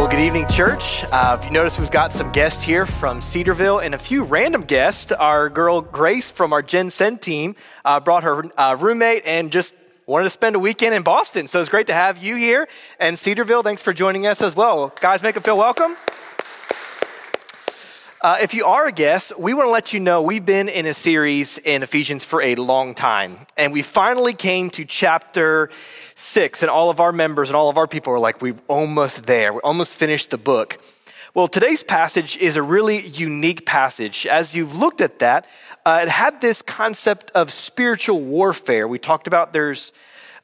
Well, good evening, church. Uh, if you notice, we've got some guests here from Cedarville and a few random guests. Our girl Grace from our Gen Send team uh, brought her uh, roommate and just wanted to spend a weekend in Boston. So it's great to have you here. And Cedarville, thanks for joining us as well. Guys, make them feel welcome. Uh, if you are a guest, we want to let you know we've been in a series in Ephesians for a long time. And we finally came to chapter six, and all of our members and all of our people are like, we're almost there. We're almost finished the book. Well, today's passage is a really unique passage. As you've looked at that, uh, it had this concept of spiritual warfare. We talked about there's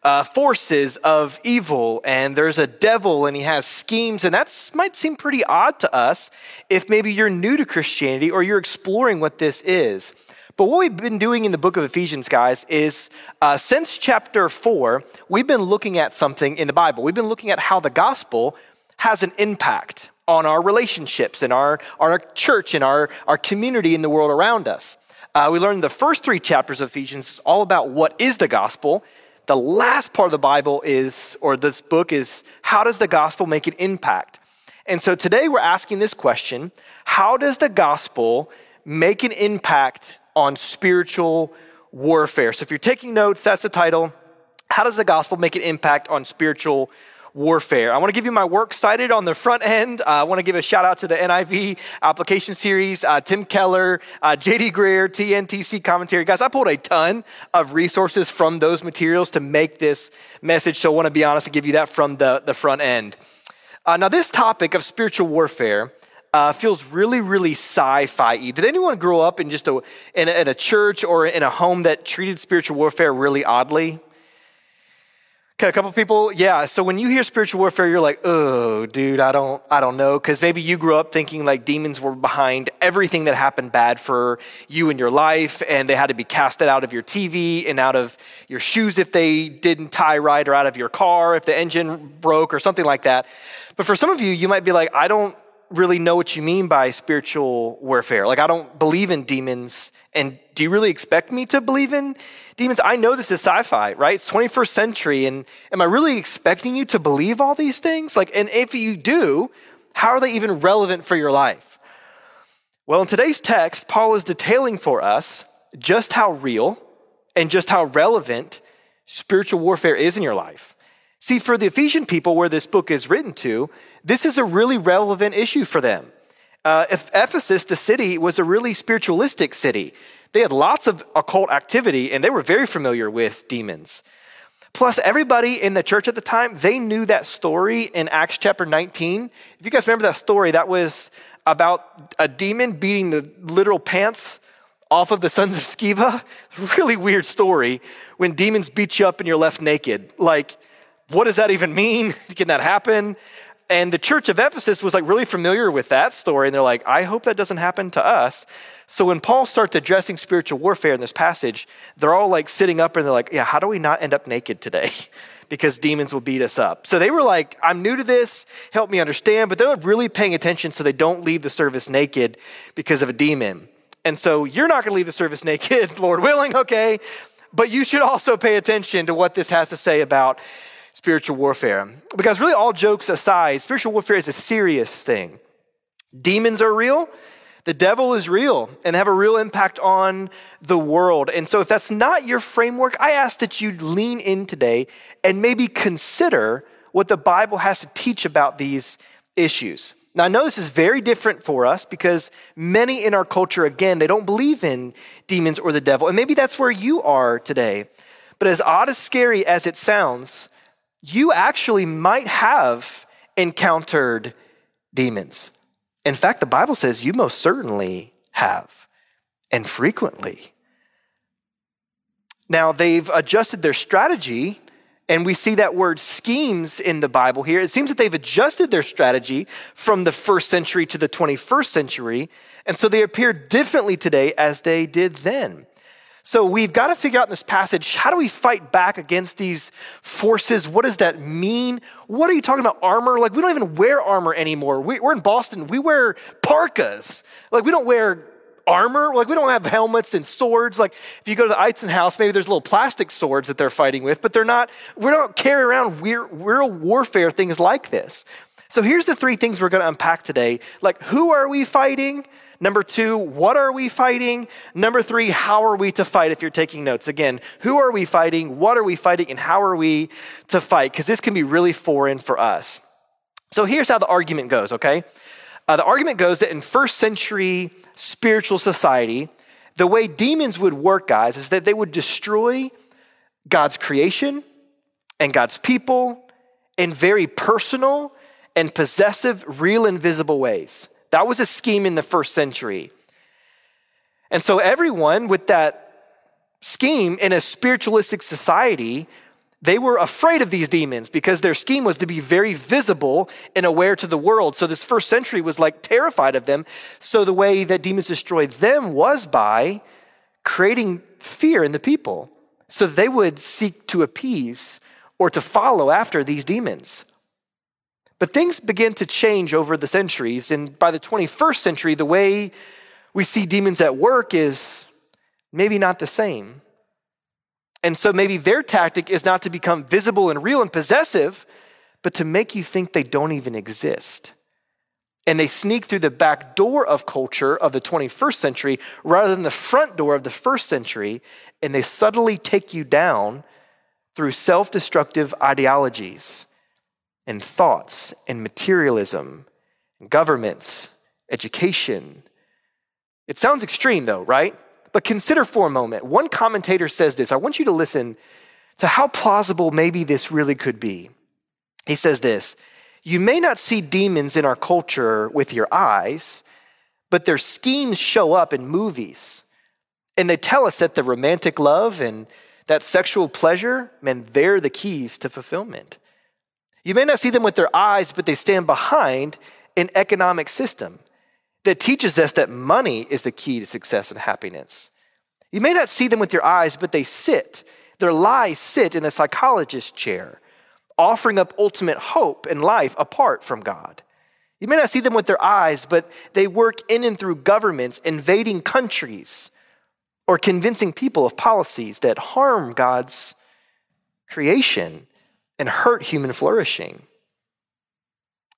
uh, forces of evil and there's a devil and he has schemes and that might seem pretty odd to us if maybe you're new to christianity or you're exploring what this is but what we've been doing in the book of ephesians guys is uh, since chapter 4 we've been looking at something in the bible. We've been looking at how the gospel has an impact on our relationships and our, our church and our, our community in the world around us. Uh, we learned the first three chapters of ephesians is all about what is the gospel. The last part of the Bible is, or this book is, how does the gospel make an impact? And so today we're asking this question How does the gospel make an impact on spiritual warfare? So if you're taking notes, that's the title. How does the gospel make an impact on spiritual warfare. I want to give you my work cited on the front end. Uh, I want to give a shout out to the NIV application series, uh, Tim Keller, uh, JD Greear, TNTC commentary. Guys, I pulled a ton of resources from those materials to make this message. So I want to be honest and give you that from the, the front end. Uh, now, this topic of spiritual warfare uh, feels really, really sci-fi. Did anyone grow up in just a in, a in a church or in a home that treated spiritual warfare really oddly? Okay, a couple people, yeah. So when you hear spiritual warfare, you're like, oh, dude, I don't, I don't know, because maybe you grew up thinking like demons were behind everything that happened bad for you in your life, and they had to be casted out of your TV and out of your shoes if they didn't tie right, or out of your car if the engine broke or something like that. But for some of you, you might be like, I don't really know what you mean by spiritual warfare. Like, I don't believe in demons. And do you really expect me to believe in demons? I know this is sci fi, right? It's 21st century. And am I really expecting you to believe all these things? Like, and if you do, how are they even relevant for your life? Well, in today's text, Paul is detailing for us just how real and just how relevant spiritual warfare is in your life. See, for the Ephesian people where this book is written to, this is a really relevant issue for them. Uh, if Ephesus, the city, was a really spiritualistic city. They had lots of occult activity and they were very familiar with demons. Plus, everybody in the church at the time, they knew that story in Acts chapter 19. If you guys remember that story, that was about a demon beating the literal pants off of the sons of Sceva. Really weird story when demons beat you up and you're left naked. Like, what does that even mean? Can that happen? And the church of Ephesus was like really familiar with that story. And they're like, I hope that doesn't happen to us. So when Paul starts addressing spiritual warfare in this passage, they're all like sitting up and they're like, yeah, how do we not end up naked today? because demons will beat us up. So they were like, I'm new to this, help me understand. But they're really paying attention so they don't leave the service naked because of a demon. And so you're not going to leave the service naked, Lord willing, okay? But you should also pay attention to what this has to say about spiritual warfare. Because, really, all jokes aside, spiritual warfare is a serious thing. Demons are real, the devil is real, and have a real impact on the world. And so, if that's not your framework, I ask that you lean in today and maybe consider what the Bible has to teach about these issues. Now, I know this is very different for us because many in our culture, again, they don't believe in demons or the devil. And maybe that's where you are today. But as odd as scary as it sounds, you actually might have encountered demons. In fact, the Bible says you most certainly have, and frequently. Now, they've adjusted their strategy, and we see that word schemes in the Bible here. It seems that they've adjusted their strategy from the first century to the 21st century, and so they appear differently today as they did then. So we've got to figure out in this passage how do we fight back against these forces? What does that mean? What are you talking about armor? Like, we don't even wear armor anymore. We, are in Boston, we wear parkas. Like, we don't wear armor. Like, we don't have helmets and swords. Like, if you go to the Eitzen house, maybe there's little plastic swords that they're fighting with, but they're not, we don't carry around real warfare things like this. So here's the three things we're going to unpack today. Like, who are we fighting? Number two, what are we fighting? Number three, how are we to fight if you're taking notes? Again, who are we fighting? What are we fighting? And how are we to fight? Because this can be really foreign for us. So here's how the argument goes, okay? Uh, the argument goes that in first century spiritual society, the way demons would work, guys, is that they would destroy God's creation and God's people in very personal and possessive, real, invisible ways. That was a scheme in the first century. And so, everyone with that scheme in a spiritualistic society, they were afraid of these demons because their scheme was to be very visible and aware to the world. So, this first century was like terrified of them. So, the way that demons destroyed them was by creating fear in the people so they would seek to appease or to follow after these demons. But things begin to change over the centuries. And by the 21st century, the way we see demons at work is maybe not the same. And so maybe their tactic is not to become visible and real and possessive, but to make you think they don't even exist. And they sneak through the back door of culture of the 21st century rather than the front door of the first century, and they subtly take you down through self destructive ideologies and thoughts and materialism, and governments, education. It sounds extreme though, right? But consider for a moment. One commentator says this. I want you to listen to how plausible maybe this really could be. He says this You may not see demons in our culture with your eyes, but their schemes show up in movies. And they tell us that the romantic love and that sexual pleasure, man, they're the keys to fulfillment. You may not see them with their eyes, but they stand behind an economic system that teaches us that money is the key to success and happiness. You may not see them with your eyes, but they sit, their lies sit in a psychologist's chair, offering up ultimate hope and life apart from God. You may not see them with their eyes, but they work in and through governments, invading countries, or convincing people of policies that harm God's creation and hurt human flourishing.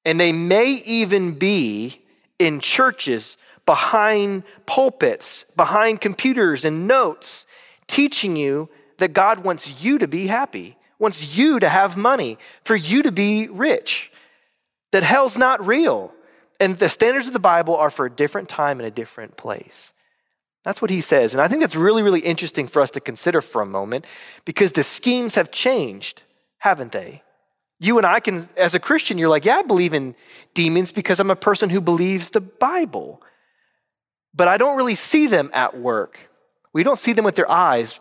And they may even be in churches behind pulpits, behind computers and notes, teaching you that God wants you to be happy, wants you to have money, for you to be rich, that hell's not real. And the standards of the Bible are for a different time and a different place. That's what he says. And I think that's really, really interesting for us to consider for a moment because the schemes have changed haven't they? You and I can, as a Christian, you're like, yeah, I believe in demons because I'm a person who believes the Bible. But I don't really see them at work. We don't see them with their eyes,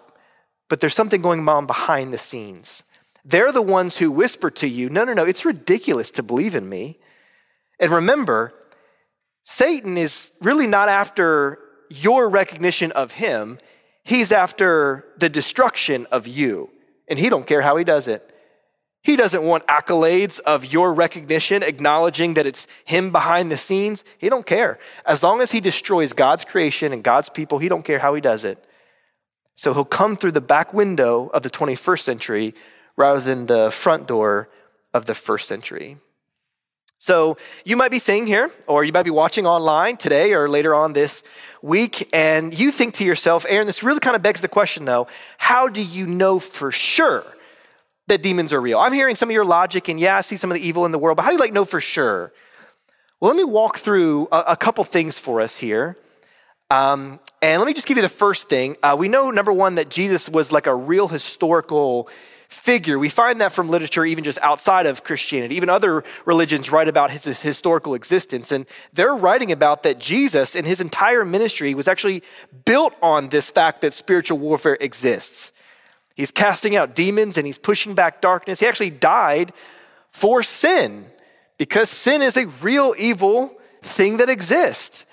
but there's something going on behind the scenes. They're the ones who whisper to you, no, no, no, it's ridiculous to believe in me. And remember, Satan is really not after your recognition of him, he's after the destruction of you. And he don't care how he does it. He doesn't want accolades of your recognition, acknowledging that it's him behind the scenes. He don't care. As long as he destroys God's creation and God's people, he don't care how he does it. So he'll come through the back window of the 21st century rather than the front door of the first century. So you might be sitting here, or you might be watching online today or later on this week, and you think to yourself, Aaron, this really kind of begs the question though how do you know for sure that demons are real. I'm hearing some of your logic, and yeah, I see some of the evil in the world, but how do you like know for sure? Well, let me walk through a, a couple things for us here. Um, and let me just give you the first thing. Uh, we know, number one, that Jesus was like a real historical figure. We find that from literature, even just outside of Christianity. Even other religions write about his, his, historical existence. And they're writing about that Jesus and his entire ministry was actually built on this fact that spiritual warfare exists. He's casting out demons and he's pushing back darkness. He actually died for sin because sin is a real evil thing that exists.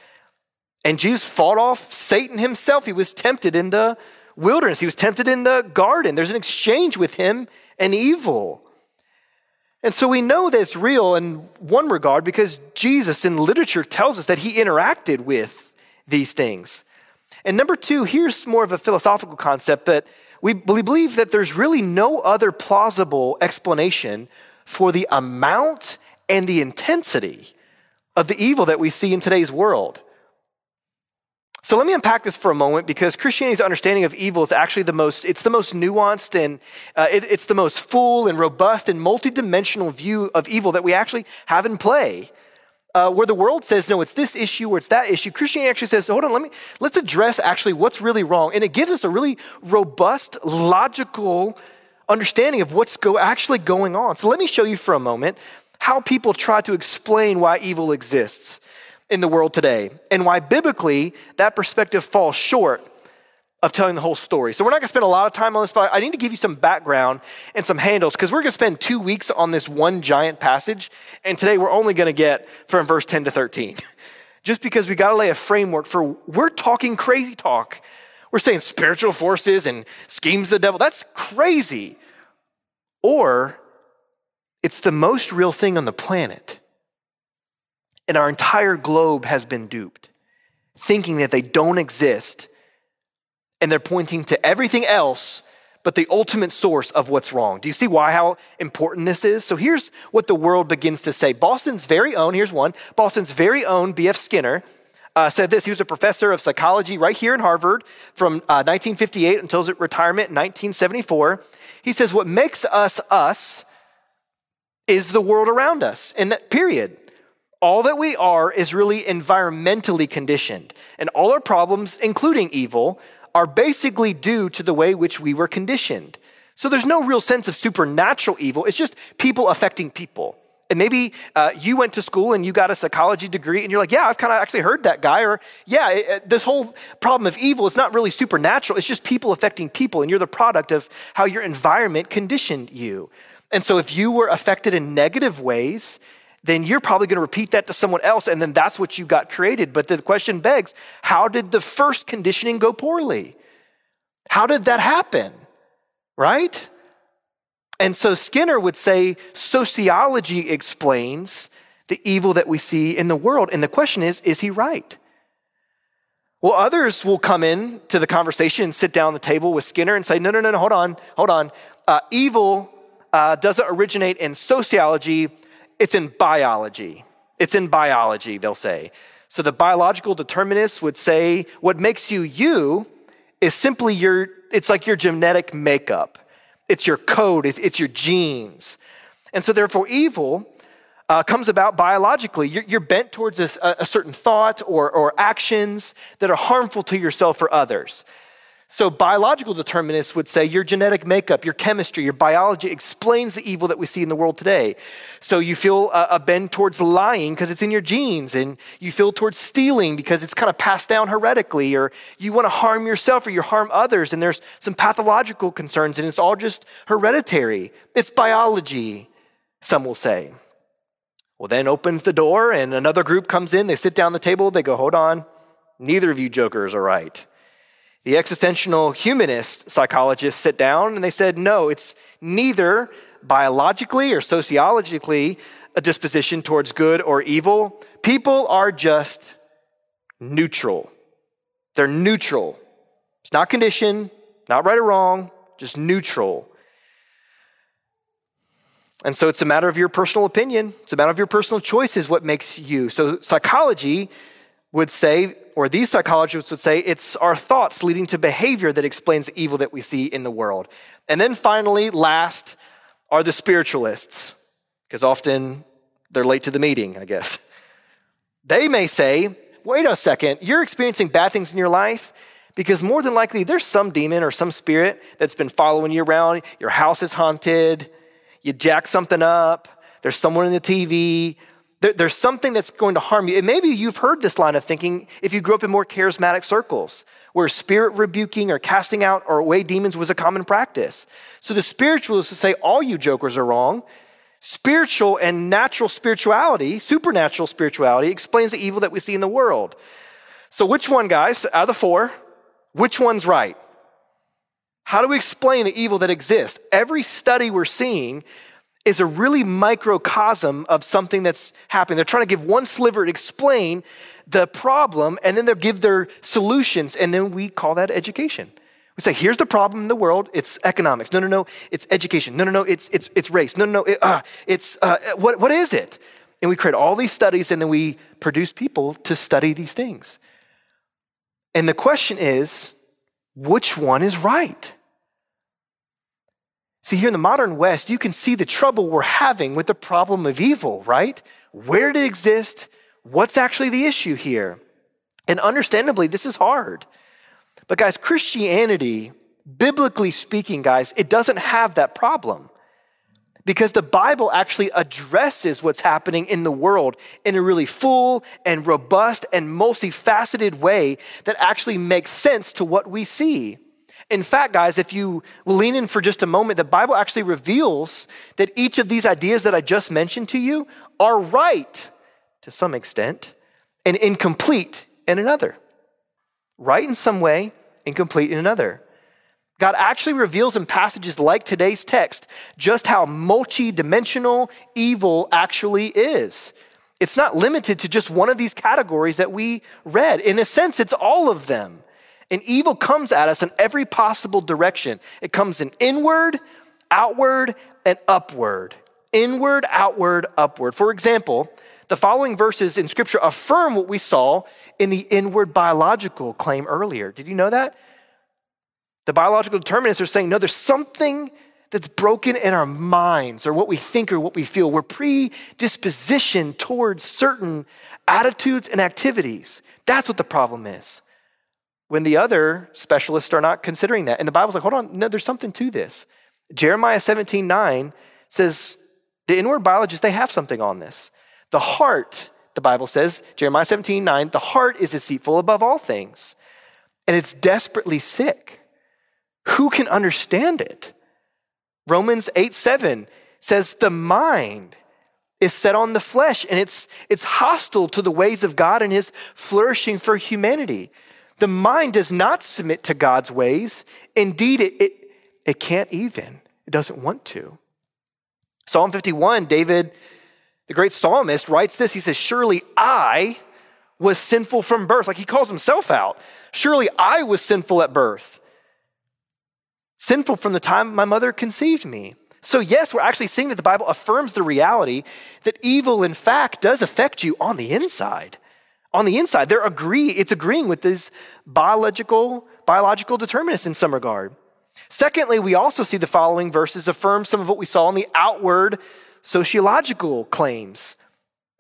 And Jesus fought off Satan himself. He was tempted in the wilderness. He was tempted in the garden. There's an exchange with him and evil. And so we know that it's real in one regard because Jesus in literature tells us that he interacted with these things. And number two, here's more of a philosophical concept, but we believe that there's really no other plausible explanation for the amount and the intensity of the evil that we see in today's world. So let me unpack this for a moment because Christianity's understanding of evil is actually the most, it's the most nuanced and uh, it, it's the most full and robust and multidimensional view of evil that we actually have in play. Uh, where the world says, no, it's this issue or it's that issue, Christianity actually says, hold on, let me, let's address actually what's really wrong. And it gives us a really robust, logical understanding of what's go, actually going on. So let me show you for a moment how people try to explain why evil exists in the world today and why biblically that perspective falls short of telling the whole story. So we're not going to spend a lot of time on this, but I need to give you some background and some handles because we're going to spend two weeks on this one giant passage. And today we're only going to get from verse 10 to 13. Just because we got to lay a framework for we're talking crazy talk. We're saying spiritual forces and schemes of the devil. That's crazy. Or it's the most real thing on the planet. And our entire globe has been duped, thinking that they don't exist. And they're pointing to everything else but the ultimate source of what's wrong. Do you see why, how important this is? So here's what the world begins to say. Boston's very own, here's one, Boston's very own B.F. Skinner uh, said this. He was a professor of psychology right here in Harvard from uh, 1958 until his retirement in 1974. He says, What makes us us is the world around us, in that period all that we are is really environmentally conditioned. And all our problems, including evil, are basically due to the way which we were conditioned. So there's no real sense of supernatural evil. It's just people affecting people. And maybe uh, you went to school and you got a psychology degree and you're like, yeah, I've kind of actually heard that guy. Or, yeah, it, it, this whole problem of evil is not really supernatural. It's just people affecting people. And you're the product of how your environment conditioned you. And so if you were affected in negative ways, then you're probably going to repeat that to someone else, and then that's what you got created. But the question begs how did the first conditioning go poorly? How did that happen? Right? And so Skinner would say sociology explains the evil that we see in the world. And the question is is he right? Well, others will come in to the conversation and sit down at the table with Skinner and say, no, no, no, no hold on, hold on. Uh, evil uh, doesn't originate in sociology, it's in biology. It's in biology, they'll say. So the biological determinists would say what makes you you is simply your, it's like your genetic makeup. It's your code, it's your genes. And so therefore, evil uh, comes about biologically. You're, you're bent towards a, a certain thought or, or actions that are harmful to yourself or others. So, biological determinists would say your genetic makeup, your chemistry, your biology explains the evil that we see in the world today. So, you feel a, a bend towards lying because it's in your genes, and you feel towards stealing because it's kind of passed down heretically, or you want to harm yourself or you harm others, and there's some pathological concerns, and it's all just hereditary. It's biology, some will say. Well, then opens the door, and another group comes in, they sit down the table, they go, Hold on, neither of you jokers are right. The existential humanist psychologists sit down and they said, no, it's neither biologically or sociologically a disposition towards good or evil. People are just neutral. They're neutral. It's not conditioned, not right or wrong, just neutral. And so it's a matter of your personal opinion. It's a matter of your personal choices what makes you. So psychology would say, or these psychologists would say, it's our thoughts leading to behavior that explains the evil that we see in the world. And then finally, last are the spiritualists, because often they're late to the meeting, I guess. They may say, wait a second, you're experiencing bad things in your life because more than likely there's some demon or some spirit that's been following you around. Your house is haunted, you jack something up, there's someone in the TV, there's something that's going to harm you. And maybe you've heard this line of thinking if you grew up in more charismatic circles where spirit rebuking or casting out or away demons was a common practice. So the spiritualists would say all you jokers are wrong. Spiritual and natural spirituality, supernatural spirituality, explains the evil that we see in the world. So, which one, guys, out of the four, which one's right? How do we explain the evil that exists? Every study we're seeing is a really microcosm of something that's happening. They're trying to give one sliver to explain the problem, and then they'll give their solutions, and then we call that education. We say, here's the problem in the world. It's economics. No, no, no. It's education. No, no, no. It's, it's, it's race. No, no, no. It, uh, it's, uh, what, what is it? And we create all these studies and then we produce people to study these things. And the question is, which one is right? See, here in the modern West, you can see the trouble we're having with the problem of evil, right? Where did it exist? What's actually the issue here? And understandably, this is hard. But, guys, Christianity, biblically speaking, guys, it doesn't have that problem. Because the Bible actually addresses what's happening in the world in a really full and robust and multifaceted way that actually makes sense to what we see. In fact, guys, if you lean in for just a moment, the Bible actually reveals that each of these ideas that I just mentioned to you are right to some extent and incomplete in another. Right in some way, incomplete in another. God actually reveals in passages like today's text just how multi-dimensional evil actually is. It's not limited to just one of these categories that we read. In a sense, it's all of them. And evil comes at us in every possible direction. It comes in inward, outward, and upward. Inward, outward, upward. For example, the following verses in Scripture affirm what we saw in the inward biological claim earlier. Did you know that? The biological determinists are saying, no, there's something that's broken in our minds or what we think or what we feel. We're predispositioned towards certain attitudes and activities. That's what the problem is. When the other specialists are not considering that. And the Bible's like, hold on, no, there's something to this. Jeremiah 17 9 says, the inward biologists, they have something on this. The heart, the Bible says, Jeremiah 17 9, the heart is deceitful above all things, and it's desperately sick. Who can understand it? Romans 8 7 says, The mind is set on the flesh and it's, it's hostile to the ways of God and his flourishing for humanity. The mind does not submit to God's ways. Indeed, it, it, it can't even, it doesn't want to. Psalm 51, David, the great psalmist, writes this. He says, Surely I was sinful from birth. Like he calls himself out. Surely I was sinful at birth sinful from the time my mother conceived me. So, yes, we're actually seeing that the Bible affirms the reality that evil, in fact, does affect you on the inside. On the inside, they're agree, it's agreeing with these biological, biological determinists in some regard. Secondly, we also see the following verses affirm some of what we saw in the outward sociological claims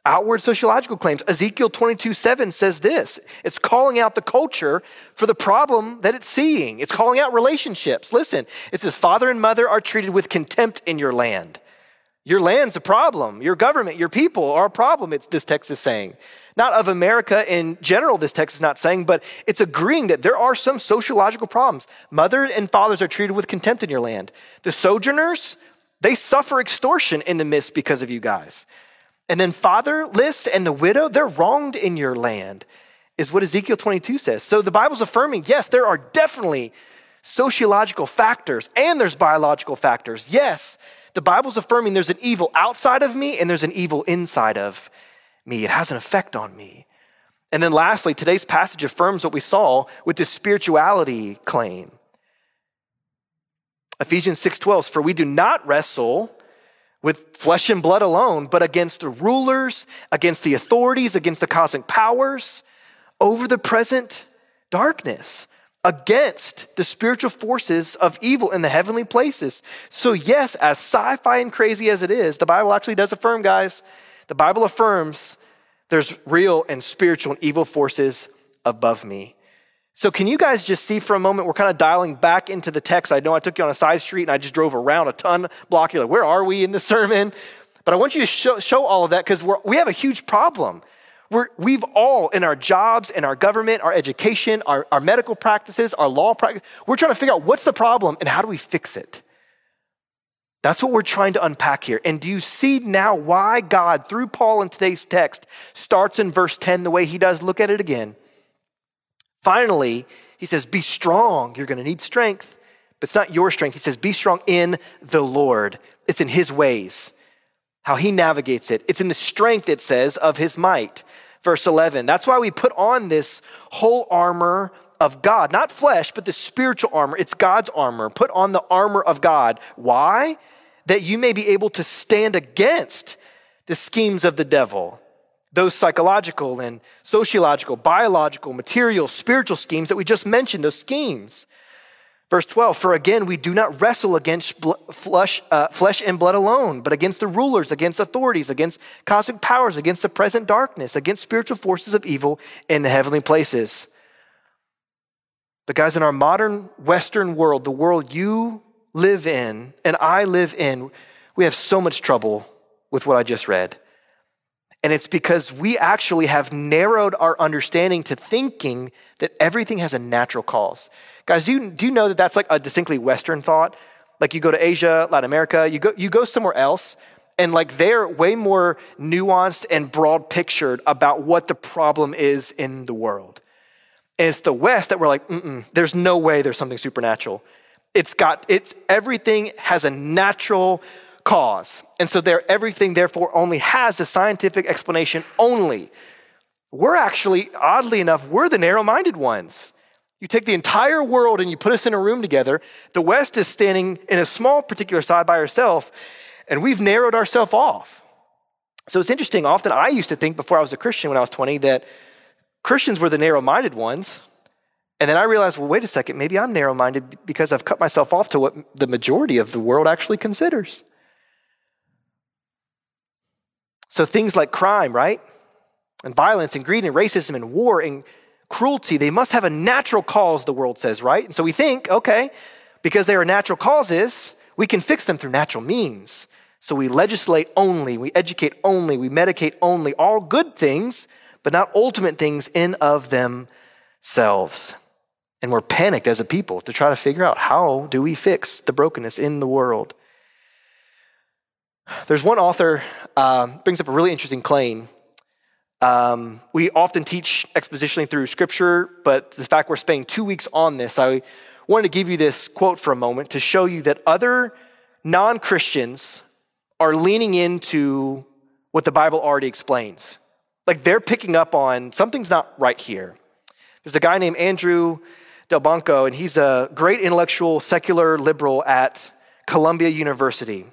outward sociological claims. Ezekiel 22 7 says this it's calling out the culture for the problem that it's seeing, it's calling out relationships. Listen, it says, Father and mother are treated with contempt in your land. Your land's a problem. Your government, your people are a problem, it's, this text is saying. Not of America in general, this text is not saying, but it's agreeing that there are some sociological problems. Mothers and fathers are treated with contempt in your land. The sojourners, they suffer extortion in the midst because of you guys. And then fatherless and the widow, they're wronged in your land, is what Ezekiel 22 says. So the Bible's affirming, yes, there are definitely sociological factors and there's biological factors. Yes, the Bible's affirming there's an evil outside of me and there's an evil inside of me. It has an effect on me. And then lastly, today's passage affirms what we saw with the spirituality claim. Ephesians 6:12 for we do not wrestle with flesh and blood alone, but against the rulers, against the authorities, against the cosmic powers over the present darkness, against the spiritual forces of evil in the heavenly places. So, yes, as sci fi and crazy as it is, the Bible actually does affirm, guys, the Bible affirms there's real and spiritual and evil forces above me. So, can you guys just see for a moment? We're kind of dialing back into the text. I know I took you on a side street and I just drove around a ton block. You're like, where are we in the sermon? But I want you to show, show all of that because we have a huge problem. We're, we've all, in our jobs, in our government, our education, our, our medical practices, our law practice, we're trying to figure out what's the problem and how do we fix it. That's what we're trying to unpack here. And do you see now why God, through Paul in today's text, starts in verse 10 the way he does? Look at it again. Finally, he says, Be strong. You're going to need strength. But it's not your strength. He says, Be strong in the Lord. It's in his ways, how he navigates it. It's in the strength, it says, of his might. Verse 11. That's why we put on this whole armor of God, not flesh, but the spiritual armor. It's God's armor. Put on the armor of God. Why? That you may be able to stand against the schemes of the devil, those psychological and sociological, biological, material, spiritual schemes that we just mentioned, those schemes. Verse 12, for again, we do not wrestle against flesh, uh, flesh and blood alone, but against the rulers, against authorities, against cosmic powers, against the present darkness, against spiritual forces of evil in the heavenly places. But, guys, in our modern Western world, the world you live in and I live in, we have so much trouble with what I just read. And it's because we actually have narrowed our understanding to thinking that everything has a natural cause. Guys, do you, do you know that that's like a distinctly Western thought? Like you go to Asia, Latin America, you go, you go somewhere else, and like they're way more nuanced and broad pictured about what the problem is in the world. And it's the West that we're like, there's no way there's something supernatural. It's got, it's, everything has a natural cause. And so there, everything therefore only has a scientific explanation only. We're actually, oddly enough, we're the narrow minded ones. You take the entire world and you put us in a room together. The West is standing in a small particular side by herself, and we've narrowed ourselves off. So it's interesting. Often I used to think before I was a Christian when I was 20 that Christians were the narrow minded ones. And then I realized, well, wait a second, maybe I'm narrow minded because I've cut myself off to what the majority of the world actually considers. So things like crime, right? And violence and greed and racism and war and cruelty, they must have a natural cause, the world says, right? And so we think, okay, because they are natural causes, we can fix them through natural means. So we legislate only, we educate only, we medicate only, all good things but not ultimate things in of themselves. And we're panicked as a people to try to figure out how do we fix the brokenness in the world. There's one author uh, brings up a really interesting claim. Um, we often teach expositionally through scripture, but the fact we're spending two weeks on this, I wanted to give you this quote for a moment to show you that other non Christians are leaning into what the Bible already explains. Like they're picking up on something's not right here. There's a guy named Andrew Delbanco, and he's a great intellectual, secular liberal at Columbia University.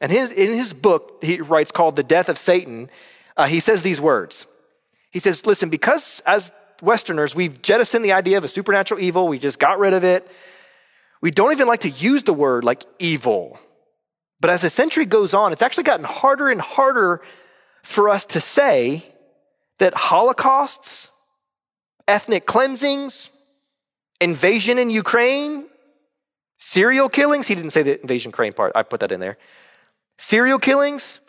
And his, in his book, he writes called The Death of Satan, uh, he says these words. He says, Listen, because as Westerners, we've jettisoned the idea of a supernatural evil, we just got rid of it. We don't even like to use the word like evil. But as the century goes on, it's actually gotten harder and harder for us to say that holocausts, ethnic cleansings, invasion in Ukraine, serial killings, he didn't say the invasion Ukraine part, I put that in there. Serial killings,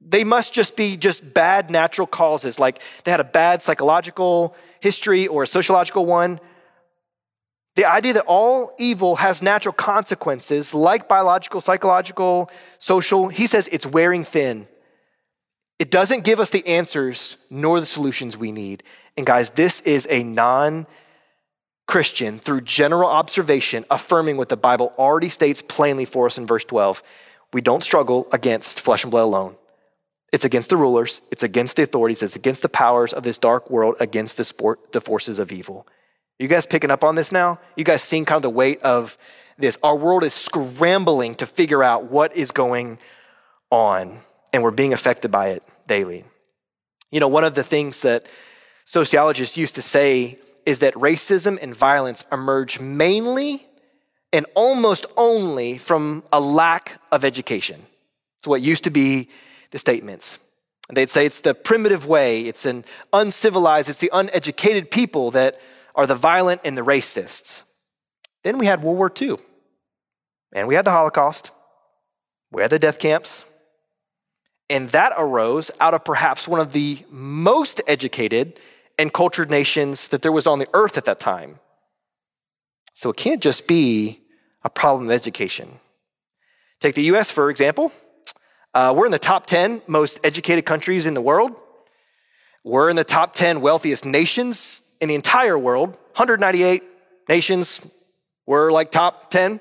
they must just be just bad natural causes, like they had a bad psychological history or a sociological one. The idea that all evil has natural consequences, like biological, psychological, social, he says it's wearing thin. It doesn't give us the answers nor the solutions we need. And guys, this is a non Christian, through general observation, affirming what the Bible already states plainly for us in verse 12. We don't struggle against flesh and blood alone. It's against the rulers, it's against the authorities, it's against the powers of this dark world, against the, sport, the forces of evil. You guys picking up on this now? You guys seeing kind of the weight of this? Our world is scrambling to figure out what is going on, and we're being affected by it daily. You know, one of the things that sociologists used to say is that racism and violence emerge mainly and almost only from a lack of education. It's what used to be the statements. And they'd say it's the primitive way, it's an uncivilized, it's the uneducated people that are the violent and the racists. Then we had World War II, and we had the Holocaust, we had the death camps, and that arose out of perhaps one of the most educated and cultured nations that there was on the earth at that time. So it can't just be a problem of education. Take the US, for example. Uh, we're in the top 10 most educated countries in the world. We're in the top 10 wealthiest nations in the entire world. 198 nations, we're like top 10.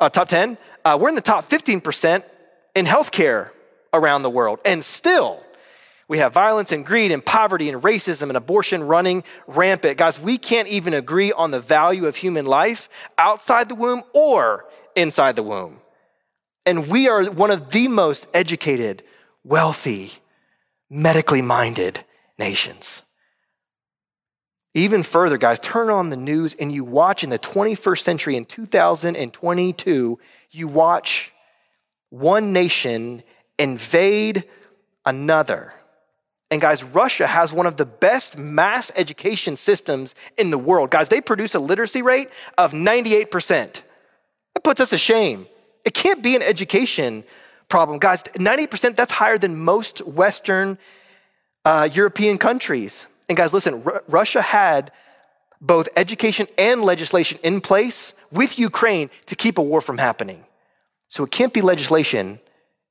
uh, top 10. Uh, we're in the top 15% in healthcare around the world. And still, we have violence and greed and poverty and racism and abortion running rampant. Guys, we can't even agree on the value of human life outside the womb or inside the womb. And we are one of the most educated, wealthy, medically minded nations. Even further, guys, turn on the news and you watch in the 21st century, in 2022, you watch one nation invade another. And guys, Russia has one of the best mass education systems in the world. Guys, they produce a literacy rate of 98%. That puts us to shame. It can't be an education problem. Guys, 90%, that's higher than most Western uh, European countries. And guys, listen, R- Russia had both education and legislation in place with Ukraine to keep a war from happening. So it can't be legislation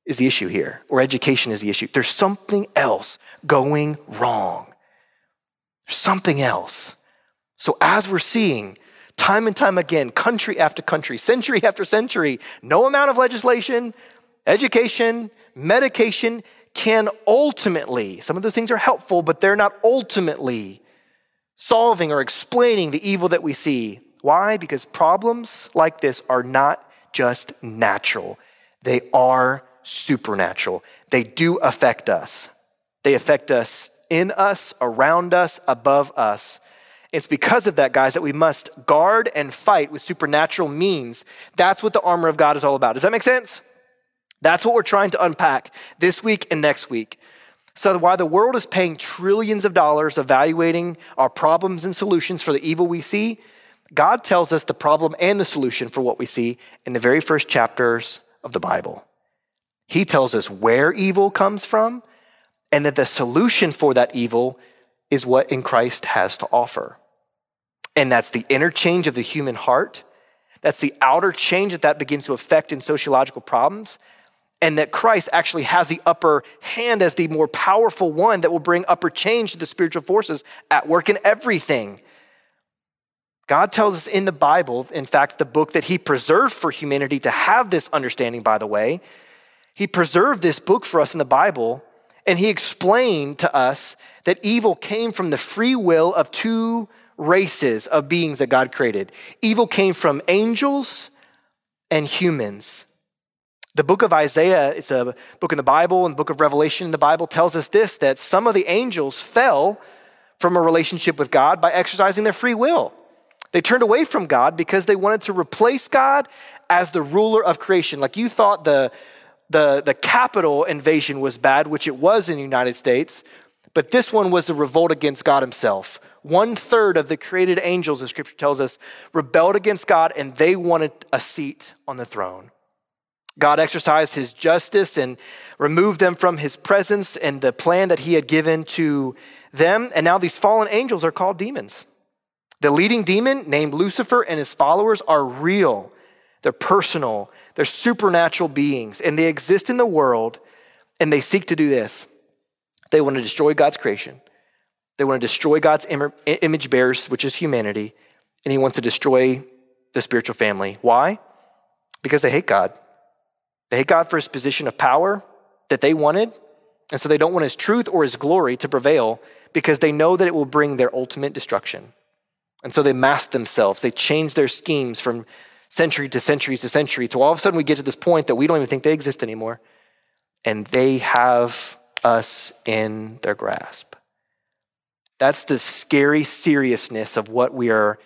is the issue here, or education is the issue. There's something else going wrong. There's something else. So as we're seeing time and time again, country after country, century after century, no amount of legislation, education, medication can ultimately, some of those things are helpful, but they're not ultimately solving or explaining the evil that we see. Why? Because problems like this are not just natural, they are supernatural. They do affect us. They affect us in us, around us, above us. It's because of that, guys, that we must guard and fight with supernatural means. That's what the armor of God is all about. Does that make sense? That's what we're trying to unpack this week and next week. So, while the world is paying trillions of dollars evaluating our problems and solutions for the evil we see, God tells us the problem and the solution for what we see in the very first chapters of the Bible. He tells us where evil comes from and that the solution for that evil is what in Christ has to offer. And that's the interchange of the human heart. That's the outer change that that begins to affect in sociological problems. And that Christ actually has the upper hand as the more powerful one that will bring upper change to the spiritual forces at work in everything. God tells us in the Bible, in fact, the book that He preserved for humanity to have this understanding, by the way. He preserved this book for us in the Bible, and He explained to us that evil came from the free will of two races of beings that God created. Evil came from angels and humans. The book of Isaiah, it's a book in the Bible, and the book of Revelation in the Bible tells us this that some of the angels fell from a relationship with God by exercising their free will. They turned away from God because they wanted to replace God as the ruler of creation. Like you thought the, the, the Capitol invasion was bad, which it was in the United States, but this one was a revolt against God Himself. One third of the created angels, as scripture tells us, rebelled against God and they wanted a seat on the throne. God exercised his justice and removed them from his presence and the plan that he had given to them. And now these fallen angels are called demons. The leading demon, named Lucifer, and his followers are real, they're personal, they're supernatural beings, and they exist in the world and they seek to do this. They want to destroy God's creation. They want to destroy God's image bearers, which is humanity, and he wants to destroy the spiritual family. Why? Because they hate God. They hate God for his position of power that they wanted, and so they don't want his truth or his glory to prevail because they know that it will bring their ultimate destruction. And so they mask themselves, they change their schemes from century to century to century to all of a sudden we get to this point that we don't even think they exist anymore. And they have us in their grasp. That's the scary seriousness of what we are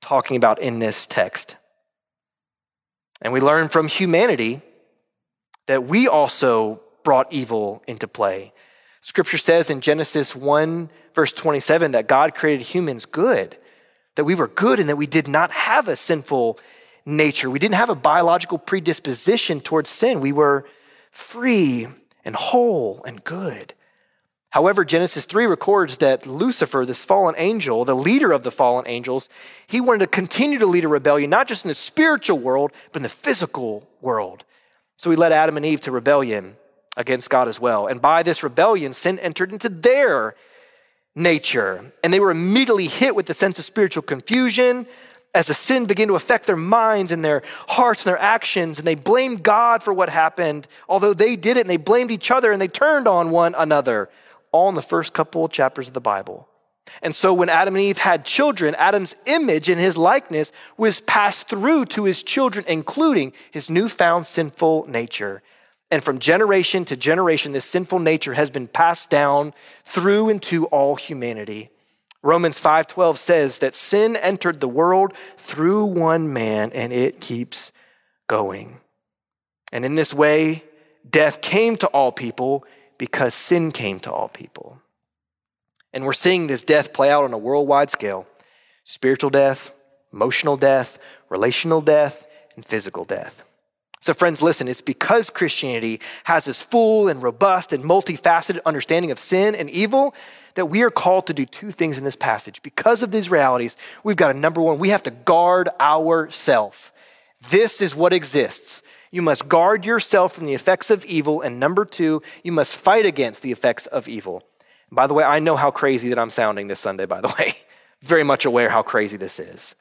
talking about in this text. And we learn from humanity that we also brought evil into play. Scripture says in Genesis 1, verse 27, that God created humans good, that we were good and that we did not have a sinful nature. We didn't have a biological predisposition towards sin. We were free and whole and good. However, Genesis 3 records that Lucifer, this fallen angel, the leader of the fallen angels, he wanted to continue to lead a rebellion, not just in the spiritual world, but in the physical world. So he led Adam and Eve to rebellion against God as well. And by this rebellion, sin entered into their nature. And they were immediately hit with the sense of spiritual confusion as the sin began to affect their minds and their hearts and their actions, and they blamed God for what happened, although they did it and they blamed each other and they turned on one another, all in the first couple of chapters of the Bible. And so when Adam and Eve had children, Adam's image and his likeness was passed through to his children, including his newfound sinful nature. And from generation to generation, this sinful nature has been passed down through into all humanity. Romans 5:12 says that sin entered the world through one man and it keeps going. And in this way, death came to all people because sin came to all people. And we're seeing this death play out on a worldwide scale spiritual death, emotional death, relational death, and physical death. So, friends, listen, it's because Christianity has this full and robust and multifaceted understanding of sin and evil that we are called to do two things in this passage. Because of these realities, we've got a number one, we have to guard ourself. This is what exists. You must guard yourself from the effects of evil. And number two, you must fight against the effects of evil. By the way, I know how crazy that I'm sounding this Sunday, by the way. Very much aware how crazy this is.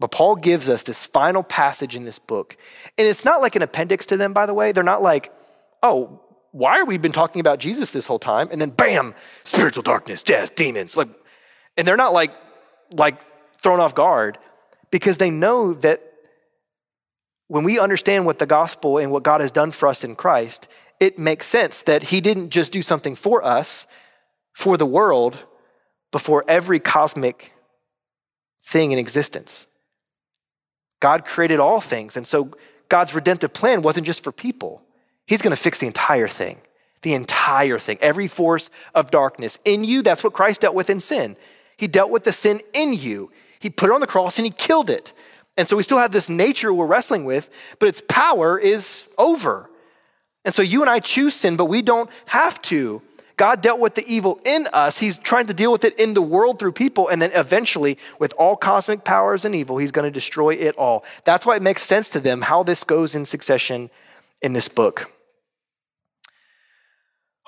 But Paul gives us this final passage in this book. And it's not like an appendix to them, by the way. They're not like, oh, why are we been talking about Jesus this whole time? And then bam, spiritual darkness, death, demons. Like, and they're not like, like thrown off guard because they know that when we understand what the gospel and what God has done for us in Christ, it makes sense that he didn't just do something for us, for the world, before every cosmic thing in existence. God created all things. And so God's redemptive plan wasn't just for people, He's going to fix the entire thing. The entire thing, every force of darkness in you. That's what Christ dealt with in sin. He dealt with the sin in you. He put it on the cross and he killed it. And so we still have this nature we're wrestling with, but its power is over. And so you and I choose sin, but we don't have to. God dealt with the evil in us. He's trying to deal with it in the world through people. And then eventually, with all cosmic powers and evil, he's going to destroy it all. That's why it makes sense to them how this goes in succession in this book.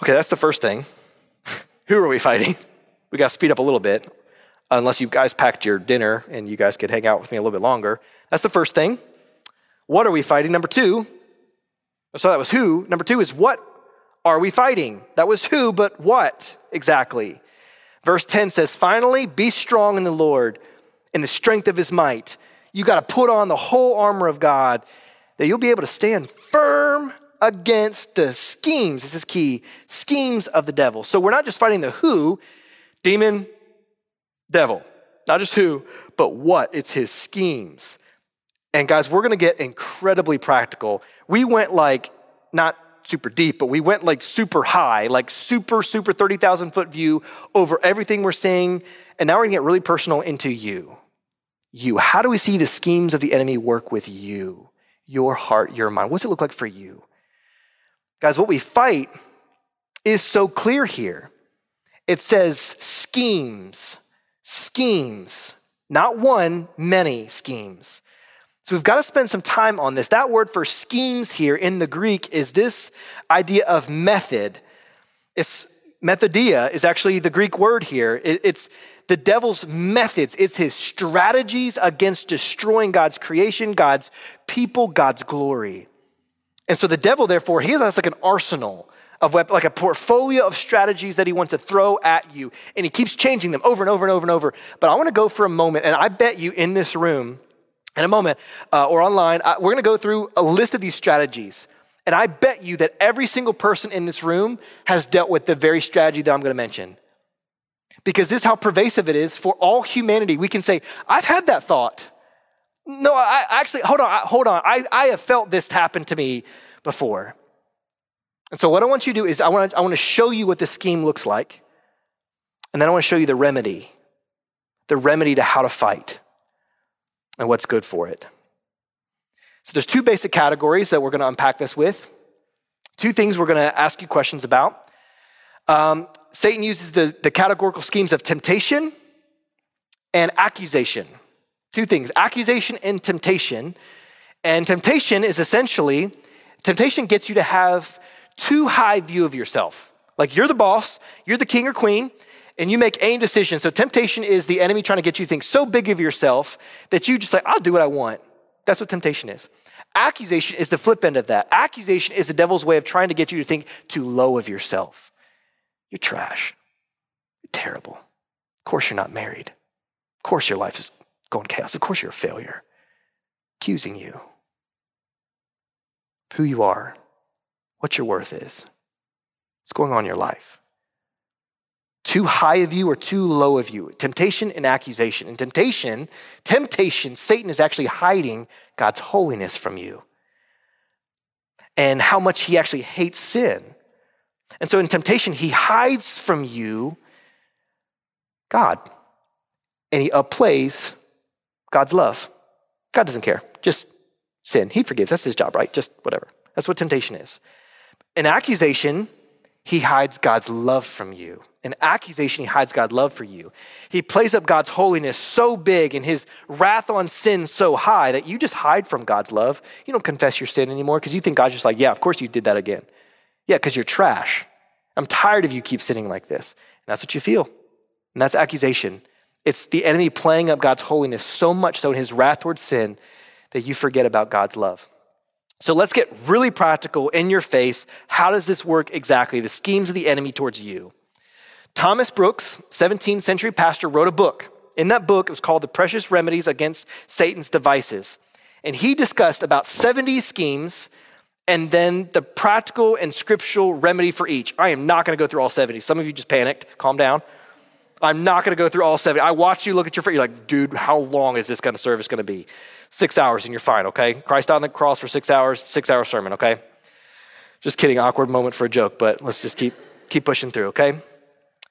Okay, that's the first thing. Who are we fighting? We got to speed up a little bit, unless you guys packed your dinner and you guys could hang out with me a little bit longer. That's the first thing. What are we fighting? Number two, so that was who. Number two is what are we fighting? That was who, but what exactly? Verse 10 says, Finally, be strong in the Lord, in the strength of his might. You got to put on the whole armor of God that you'll be able to stand firm against the schemes. This is key schemes of the devil. So we're not just fighting the who, demon, devil. Not just who, but what. It's his schemes. And guys, we're going to get incredibly practical. We went like, not super deep, but we went like super high, like super, super 30,000 foot view over everything we're seeing. And now we're to get really personal into you. You. How do we see the schemes of the enemy work with you? Your heart, your mind. What's it look like for you? Guys, what we fight is so clear here. It says schemes, schemes, not one, many schemes. So we've got to spend some time on this. That word for schemes here in the Greek is this idea of method. It's methodia is actually the Greek word here. it's the devil's methods, it's his strategies against destroying God's creation, God's people, God's glory. And so the devil, therefore, he has like an arsenal of weapons, like a portfolio of strategies that he wants to throw at you. And he keeps changing them over and over and over and over. But I want to go for a moment, and I bet you in this room, in a moment uh, or online, uh, we're going to go through a list of these strategies. And I bet you that every single person in this room has dealt with the very strategy that I'm going to mention. Because this is how pervasive it is for all humanity. We can say, I've had that thought. No, I actually, hold on, hold on. I, I have felt this happen to me before. And so, what I want you to do is, I want to, I want to show you what the scheme looks like. And then I want to show you the remedy, the remedy to how to fight and what's good for it. So there's two basic categories that we're going to unpack this with. Two things we're going to ask you questions about. Um, Satan uses the, the categorical schemes of temptation and accusation. Two things accusation and temptation. And temptation is essentially, temptation gets you to have too high view of yourself. Like you're the boss, you're the king or queen, and you make any decision. So temptation is the enemy trying to get you to think so big of yourself that you just like, I'll do what I want. That's what temptation is. Accusation is the flip end of that. Accusation is the devil's way of trying to get you to think too low of yourself. You're trash. You're terrible. Of course you're not married. Of course your life is going chaos. Of course you're a failure. Accusing you. Who you are, what your worth is. What's going on in your life? Too high of you or too low of you? Temptation and accusation. And temptation, temptation, Satan is actually hiding God's holiness from you and how much he actually hates sin. And so in temptation, he hides from you God and he upplays God's love. God doesn't care. Just sin. He forgives. That's his job, right? Just whatever. That's what temptation is. An accusation he hides God's love from you. In accusation, he hides God's love for you. He plays up God's holiness so big and his wrath on sin so high that you just hide from God's love. You don't confess your sin anymore because you think God's just like, yeah, of course you did that again. Yeah, because you're trash. I'm tired of you keep sitting like this. And that's what you feel. And that's accusation. It's the enemy playing up God's holiness so much so in his wrath towards sin that you forget about God's love. So let's get really practical in your face. How does this work exactly? The schemes of the enemy towards you. Thomas Brooks, 17th century pastor, wrote a book. In that book, it was called The Precious Remedies Against Satan's Devices. And he discussed about 70 schemes and then the practical and scriptural remedy for each. I am not going to go through all 70. Some of you just panicked. Calm down. I'm not going to go through all 70. I watched you look at your face. You're like, dude, how long is this kind of service going to be? Six hours and you're fine, okay? Christ on the cross for six hours, six hour sermon, okay? Just kidding, awkward moment for a joke, but let's just keep, keep pushing through, okay?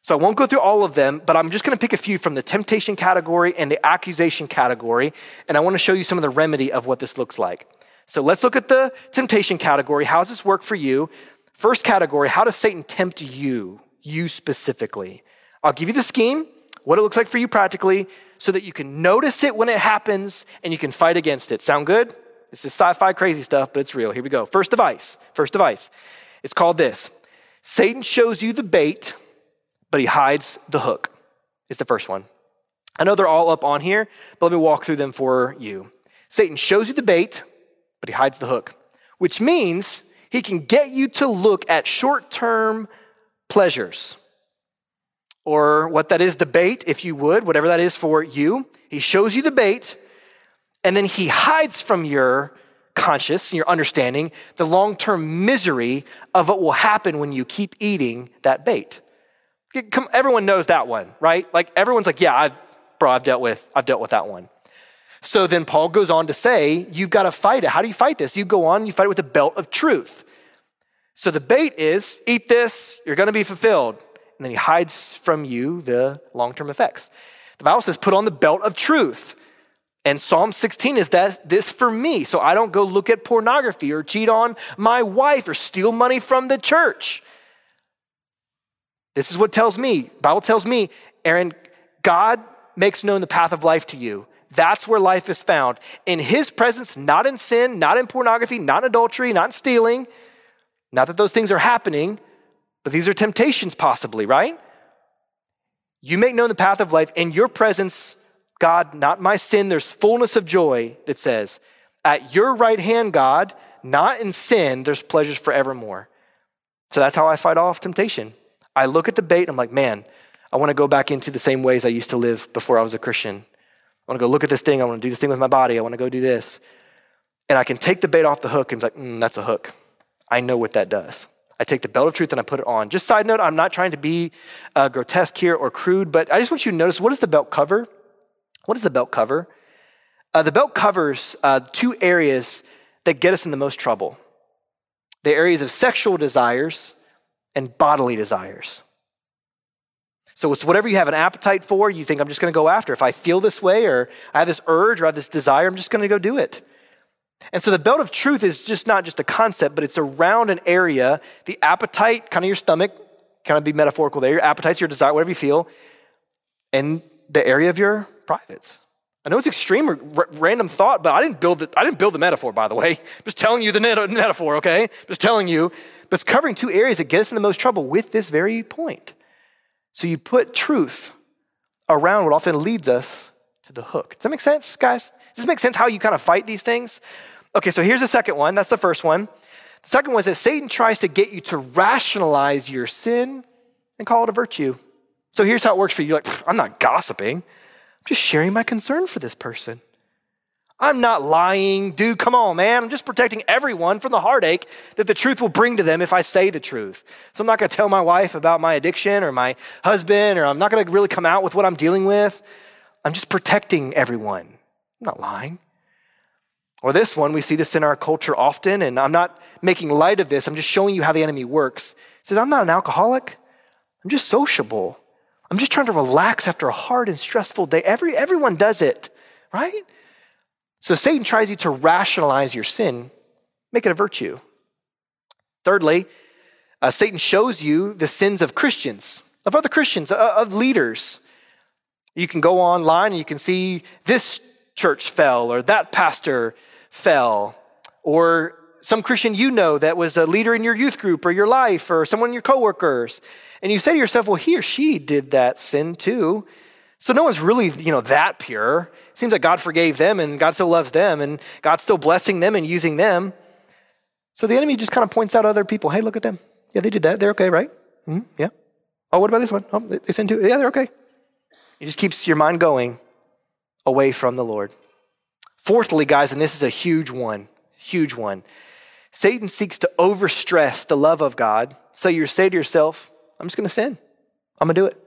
So I won't go through all of them, but I'm just to pick a few from the temptation category and the accusation category, and I want to show you some of the remedy of what this looks like. So let's look at the temptation category. How does this work for you? First category, how does Satan tempt you, you specifically? I'll give you the scheme, what it looks like for you practically, so that you can notice it when it happens and you can fight against it. Sound good? This is sci fi crazy stuff, but it's real. Here we go. First device. First device. It's called this Satan shows you the bait, but he hides the hook, is the first one. I know they're all up on here, but let me walk through them for you. Satan shows you the bait, but he hides the hook, which means he can get you to look at short term pleasures or what that is, the bait, if you would, whatever that is for you. He shows you the bait, and then he hides from your conscious, your understanding, the long term misery of what will happen when you keep eating that bait. Everyone knows that one, right? Like everyone's like, yeah, I've, bro, I've dealt with, I've dealt with that one. So then Paul goes on to say, you've got to fight it. How do you fight this? You go on, you fight it with the belt of truth. So the bait is eat this, you're going to be fulfilled and then he hides from you the long term effects. The Bible says, put on the belt of truth. And Psalm 16 is that this for me, so I don't go look at pornography or cheat on my wife or steal money from the church. This is what tells me. Bible tells me, Aaron, God makes known the path of life to you. That's where life is found. In his presence, not in sin, not in pornography, not in adultery, not in stealing. Not that those things are happening, but these are temptations, possibly, right? You make known the path of life. In your presence, God, not my sin, there's fullness of joy that says, At your right hand, God, not in sin, there's pleasures forevermore. So that's how I fight off temptation. I look at the bait, I'm like, man, I want to go back into the same ways I used to live before I was a Christian. I want to go look at this thing. I want to do this thing with my body. I want to go do this. And I can take the bait off the hook and be like, mm, that's a hook. I know what that does. I take the belt of truth and I put it on. Just side note, I'm not trying to be uh, grotesque here or crude, but I just want you to notice what does the belt cover? What does the belt cover? Uh, the belt covers uh, two areas that get us in the most trouble the areas of sexual desires and bodily desires. So it's whatever you have an appetite for, you think I'm just going to go after. If I feel this way or I have this urge or I have this desire, I'm just going to go do it. And so the belt of truth is just not just a concept, but it's around an area, the appetite, kind of your stomach, kind of be metaphorical there, your appetites, your desire, whatever you feel, and the area of your privates. I know it's extreme or r- random thought, but I didn't build the, I didn't build the metaphor, by the way. I'm just telling you the net- metaphor, okay? Just telling you. But it's covering two areas that get us in the most trouble with this very point. So you put truth around what often leads us to the hook. Does that make sense, guys? Does this make sense how you kind of fight these things? Okay, so here's the second one. That's the first one. The second one is that Satan tries to get you to rationalize your sin and call it a virtue. So here's how it works for you. You're like, I'm not gossiping. I'm just sharing my concern for this person. I'm not lying. Dude, come on, man. I'm just protecting everyone from the heartache that the truth will bring to them if I say the truth. So I'm not going to tell my wife about my addiction or my husband, or I'm not going to really come out with what I'm dealing with. I'm just protecting everyone. I'm not lying. Or this one, we see this in our culture often, and I'm not making light of this. I'm just showing you how the enemy works. He says, I'm not an alcoholic. I'm just sociable. I'm just trying to relax after a hard and stressful day. Every, everyone does it, right? So Satan tries you to rationalize your sin, make it a virtue. Thirdly, uh, Satan shows you the sins of Christians, of other Christians, uh, of leaders. You can go online and you can see this church fell or that pastor fell, or some Christian you know that was a leader in your youth group or your life or someone in your coworkers. And you say to yourself, well, he or she did that sin too. So no one's really, you know, that pure. It seems like God forgave them and God still loves them and God's still blessing them and using them. So the enemy just kind of points out other people. Hey, look at them. Yeah, they did that. They're okay, right? Mm-hmm. Yeah. Oh, what about this one? Oh, they sinned too. Yeah, they're okay. It just keeps your mind going away from the Lord. Fourthly, guys, and this is a huge one, huge one. Satan seeks to overstress the love of God. So you say to yourself, I'm just going to sin. I'm going to do it.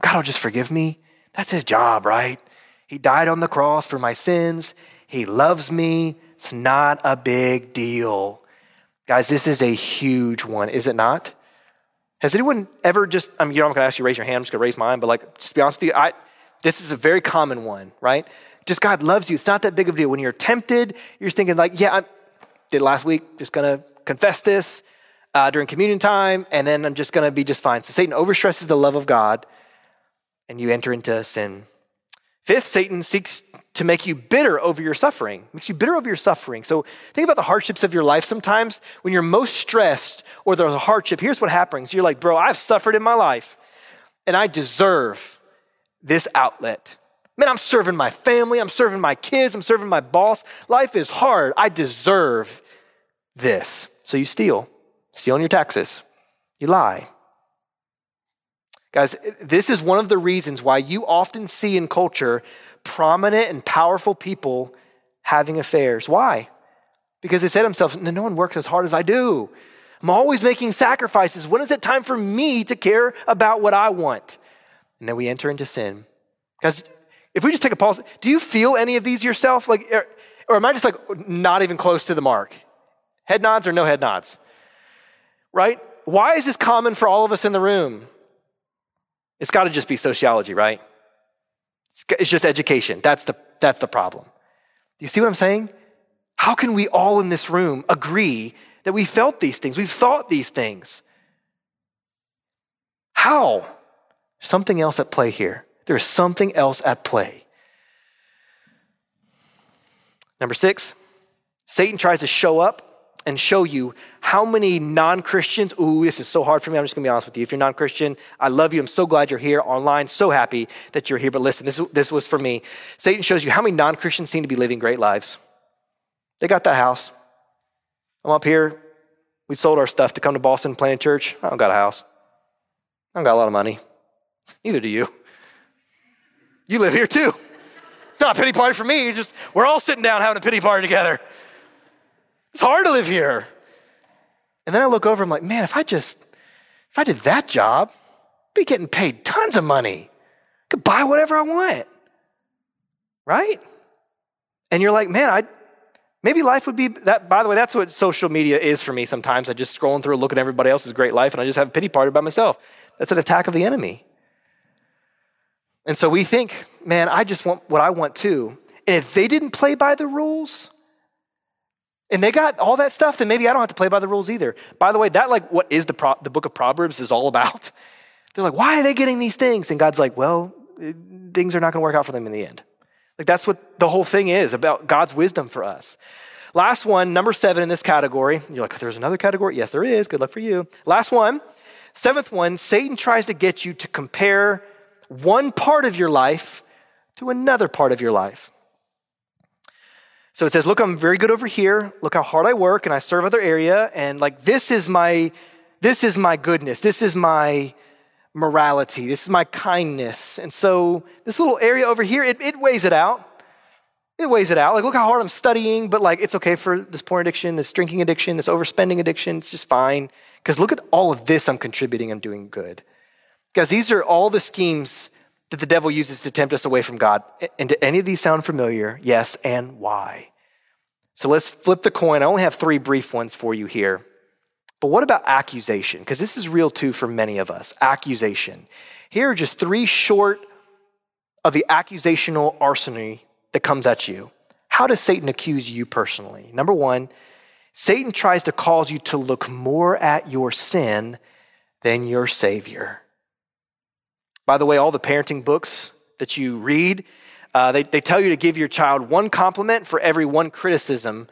God will just forgive me. That's his job, right? He died on the cross for my sins. He loves me. It's not a big deal. Guys, this is a huge one, is it not? Has anyone ever just, I mean, you know, I'm going to ask you to raise your hand. I'm just going to raise mine, but like, just be honest with you, I, this is a very common one, right? Just God loves you. It's not that big of a deal. When you're tempted, you're thinking like, yeah, I did last week, just to confess this uh, during communion time, and then I'm just to be just fine. So Satan overstresses the love of God and you enter into sin. Fifth, Satan seeks to make you bitter over your suffering, makes you bitter over your suffering. So think about the hardships of your life. Sometimes when you're most stressed or there's a hardship, here's what happens. You're like, bro, I've suffered in my life and I deserve this outlet. Man, I'm serving my family, I'm serving my kids, I'm serving my boss. Life is hard. I deserve this. So you steal, stealing your taxes, you lie, Guys, this is one of the reasons why you often see in culture prominent and powerful people having affairs. Why? Because they say to themselves, no one works as hard as I do. I'm always making sacrifices. When is it time for me to care about what I want? And then we enter into sin. Guys, if we just take a pause, do you feel any of these yourself? Like, or am I just like not even close to the mark? Head nods or no head nods? Right? Why is this common for all of us in the room? It's got to just be sociology, right? It's just education. That's the, that's the problem. Do you see what I'm saying? How can we all in this room agree that we felt these things? We've thought these things. How? Something else at play here. There's something else at play. Number six, Satan tries to show up and show you how many non Christians, ooh, this is so hard for me. I'm just gonna be honest with you. If you're non Christian, I love you. I'm so glad you're here online. So happy that you're here. But listen, this, this was for me. Satan shows you how many non Christians seem to be living great lives. They got that house. I'm up here. We sold our stuff to come to Boston, plant a church. I don't got a house. I don't got a lot of money. Neither do you. You live here too. It's not a pity party for me. Just we're all sitting down having a pity party together. It's hard to live here. And then I look over, I'm like, man, if I just, if I did that job, I'd be getting paid tons of money. I could buy whatever I want. Right? And you're like, man, I maybe life would be that. By the way, that's what social media is for me sometimes. I just scrolling through, and looking at everybody else's great life, and I just have a pity party by myself. That's an attack of the enemy. And so we think, man, I just want what I want too. And if they didn't play by the rules, and they got all that stuff, then maybe I don't have to play by the rules either. By the way, that like what is the, Pro- the book of Proverbs is all about. They're like, why are they getting these things? And God's like, well, things are not going to work out for them in the end. Like that's what the whole thing is about God's wisdom for us. Last one, number seven in this category. You're like, there's another category? Yes, there is. Good luck for you. Last one, seventh one, Satan tries to get you to compare one part of your life to another part of your life. So it says, Look, I'm very good over here. Look how hard I work and I serve other area. And like, this is my, this is my goodness. This is my morality. This is my kindness. And so this little area over here, it, it weighs it out. It weighs it out. Like, look how hard I'm studying, but like, it's okay for this porn addiction, this drinking addiction, this overspending addiction. It's just fine. Because look at all of this I'm contributing, I'm doing good. Guys, these are all the schemes that the devil uses to tempt us away from God. And do any of these sound familiar? Yes, and why? So let's flip the coin. I only have three brief ones for you here. But what about accusation? Because this is real too for many of us. Accusation. Here are just three short of the accusational arsenal that comes at you. How does Satan accuse you personally? Number one, Satan tries to cause you to look more at your sin than your Savior. By the way, all the parenting books that you read, uh, they, they tell you to give your child one compliment for every one criticism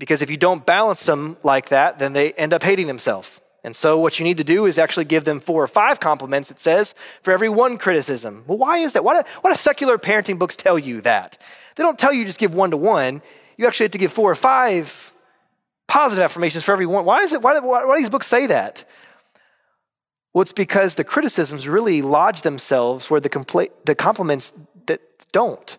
because if you don't balance them like that, then they end up hating themselves. And so, what you need to do is actually give them four or five compliments, it says, for every one criticism. Well, why is that? Why do, why do secular parenting books tell you that? They don't tell you just give one to one. You actually have to give four or five positive affirmations for every one. Why, is it, why, why, why do these books say that? Well, it's because the criticisms really lodge themselves where the, compla- the compliments that don't.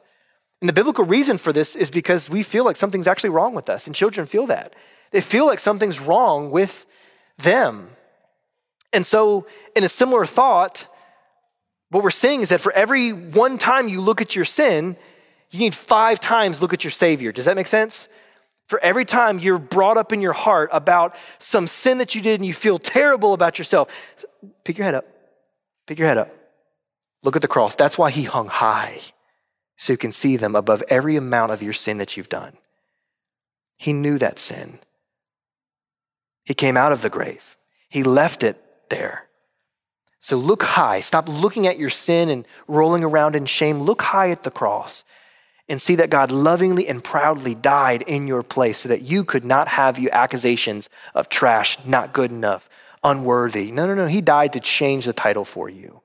And the biblical reason for this is because we feel like something's actually wrong with us, and children feel that. They feel like something's wrong with them. And so, in a similar thought, what we're saying is that for every one time you look at your sin, you need five times look at your Savior. Does that make sense? For every time you're brought up in your heart about some sin that you did and you feel terrible about yourself, pick your head up. Pick your head up. Look at the cross. That's why he hung high, so you can see them above every amount of your sin that you've done. He knew that sin. He came out of the grave, he left it there. So look high. Stop looking at your sin and rolling around in shame. Look high at the cross and see that God lovingly and proudly died in your place so that you could not have you accusations of trash, not good enough, unworthy. No, no, no. He died to change the title for you.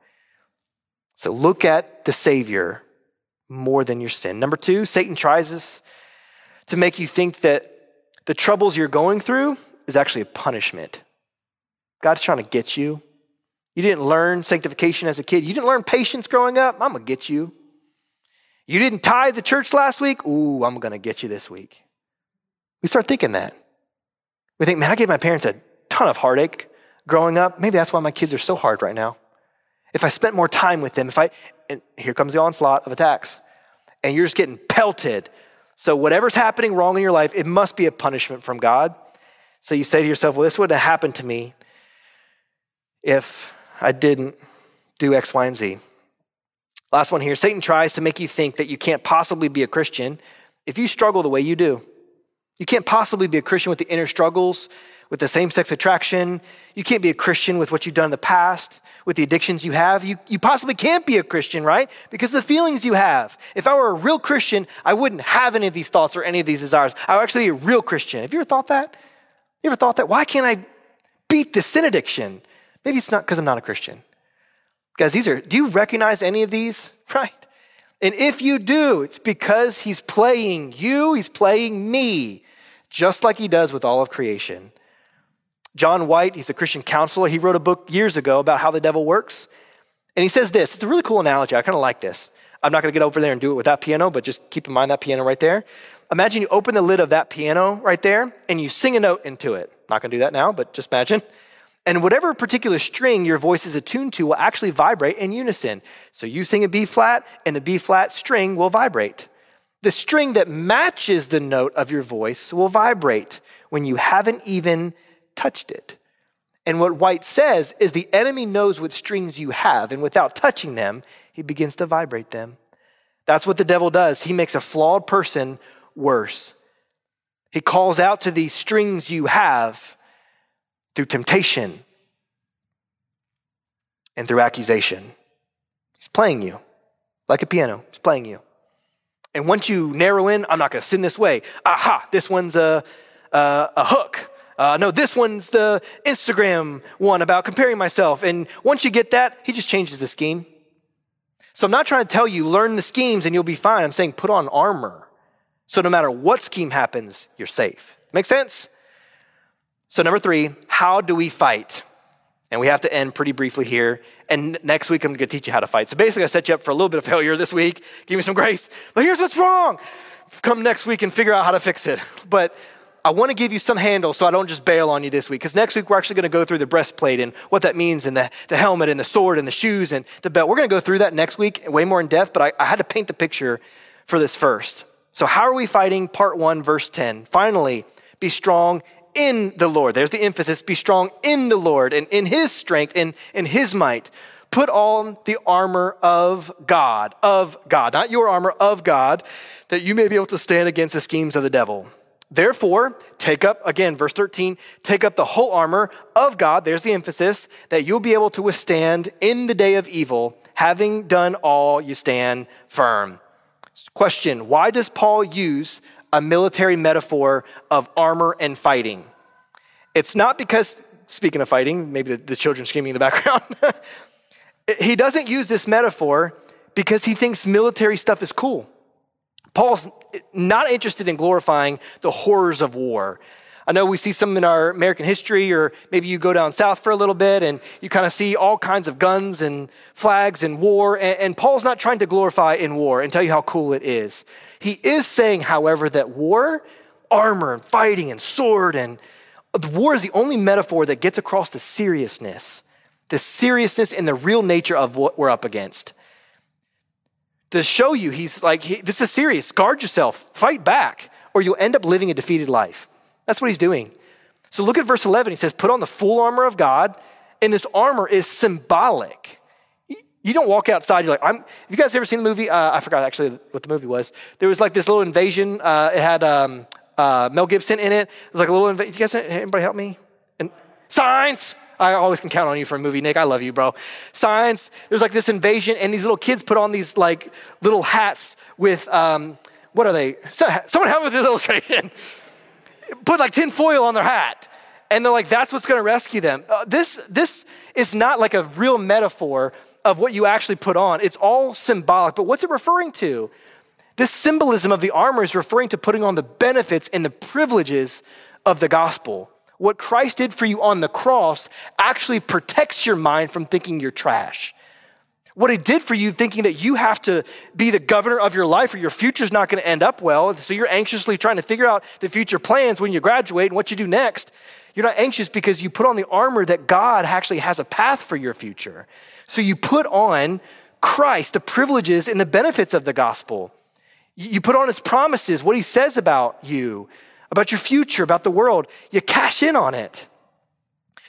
So look at the Savior more than your sin. Number two, Satan tries us to make you think that the troubles you're going through is actually a punishment. God's trying to get you. You didn't learn sanctification as a kid. You didn't learn patience growing up. I'm going to get you. You didn't tithe the church last week? Ooh, I'm going to get you this week. We start thinking that. We think, man, I gave my parents a ton of heartache growing up. Maybe that's why my kids are so hard right now. If I spent more time with them, if I, and here comes the onslaught of attacks, and you're just getting pelted. So, whatever's happening wrong in your life, it must be a punishment from God. So, you say to yourself, well, this wouldn't have happened to me if I didn't do X, Y, and Z. Last one here Satan tries to make you think that you can't possibly be a Christian if you struggle the way you do. You can't possibly be a Christian with the inner struggles, with the same sex attraction. You can't be a Christian with what you've done in the past, with the addictions you have. You, you possibly can't be a Christian, right? Because of the feelings you have. If I were a real Christian, I wouldn't have any of these thoughts or any of these desires. I would actually be a real Christian. Have you ever thought that? You ever thought that? Why can't I beat this sin addiction? Maybe it's not because I'm not a Christian. Guys, these are, do you recognize any of these? Right? And if you do, it's because he's playing you, he's playing me, just like he does with all of creation. John White, he's a Christian counselor. He wrote a book years ago about how the devil works. And he says this it's a really cool analogy. I kind of like this. I'm not going to get over there and do it with that piano, but just keep in mind that piano right there. Imagine you open the lid of that piano right there and you sing a note into it. Not going to do that now, but just imagine. And whatever particular string your voice is attuned to will actually vibrate in unison. So you sing a B flat, and the B flat string will vibrate. The string that matches the note of your voice will vibrate when you haven't even touched it. And what White says is the enemy knows what strings you have, and without touching them, he begins to vibrate them. That's what the devil does. He makes a flawed person worse. He calls out to these strings you have through temptation and through accusation. He's playing you like a piano, he's playing you. And once you narrow in, I'm not going to sin this way. Aha, this one's a, a, a hook. Uh, no, this one's the Instagram one about comparing myself. And once you get that, he just changes the scheme. So I'm not trying to tell you learn the schemes and you'll be fine. I'm saying put on armor. So no matter what scheme happens, you're safe. Make sense? So, number three, how do we fight? And we have to end pretty briefly here. And next week, I'm going to teach you how to fight. So basically, I set you up for a little bit of failure this week. Give me some grace. But here's what's wrong. Come next week and figure out how to fix it. But I want to give you some handles so I don't just bail on you this week. Because next week, we're actually going to go through the breastplate and what that means, and the, the helmet, and the sword, and the shoes, and the belt. We're going to go through that next week, way more in depth. But I, I had to paint the picture for this first. So, how are we fighting? Part one, verse 10. Finally, be strong in the Lord. There's the emphasis be strong in the Lord and in his strength and in his might. Put on the armor of God, of God, not your armor, of God, that you may be able to stand against the schemes of the devil. Therefore, take up, again, verse 13, take up the whole armor of God, there's the emphasis, that you'll be able to withstand in the day of evil, having done all, you stand firm. Question Why does Paul use a military metaphor of armor and fighting. It's not because, speaking of fighting, maybe the, the children screaming in the background, he doesn't use this metaphor because he thinks military stuff is cool. Paul's not interested in glorifying the horrors of war. I know we see some in our American history, or maybe you go down south for a little bit and you kind of see all kinds of guns and flags and war. And, and, Paul's not trying to glorify in war and tell you how cool it is. He is saying, however, that war, armor and fighting and sword and uh, the war is the only metaphor that gets across the seriousness, the seriousness and the real nature of what we're up against. To show you, he's like, this is serious. Guard yourself, fight back, or you'll end up living a defeated life. That's what he's doing. So look at verse 11. He says, Put on the full armor of God, and this armor is symbolic. You don't walk outside, you're like, I'm, have you guys ever seen the movie? Uh, I forgot actually what the movie was. There was like this little invasion. Uh, it had um, uh, Mel Gibson in it. It was like a little invasion. You guys, anybody help me? And Signs. I always can count on you for a movie, Nick. I love you, bro. Signs. There's like this invasion, and these little kids put on these like little hats with, um, what are they? Someone help me with this illustration put like tin foil on their hat. And they're like, that's what's going to rescue them. Uh, this, this is not like a real metaphor of what you actually put on. It's all symbolic. But what's it referring to? This symbolism of the armor is referring to putting on the benefits and the privileges of the gospel. What Christ did for you on the cross actually protects your mind from thinking you're trash. What it did for you, thinking that you have to be the governor of your life or your future's not going to end up well. So you're anxiously trying to figure out the future plans when you graduate and what you do next. You're not anxious because you put on the armor that God actually has a path for your future. So you put on Christ, the privileges and the benefits of the gospel. You put on his promises, what he says about you, about your future, about the world. You cash in on it.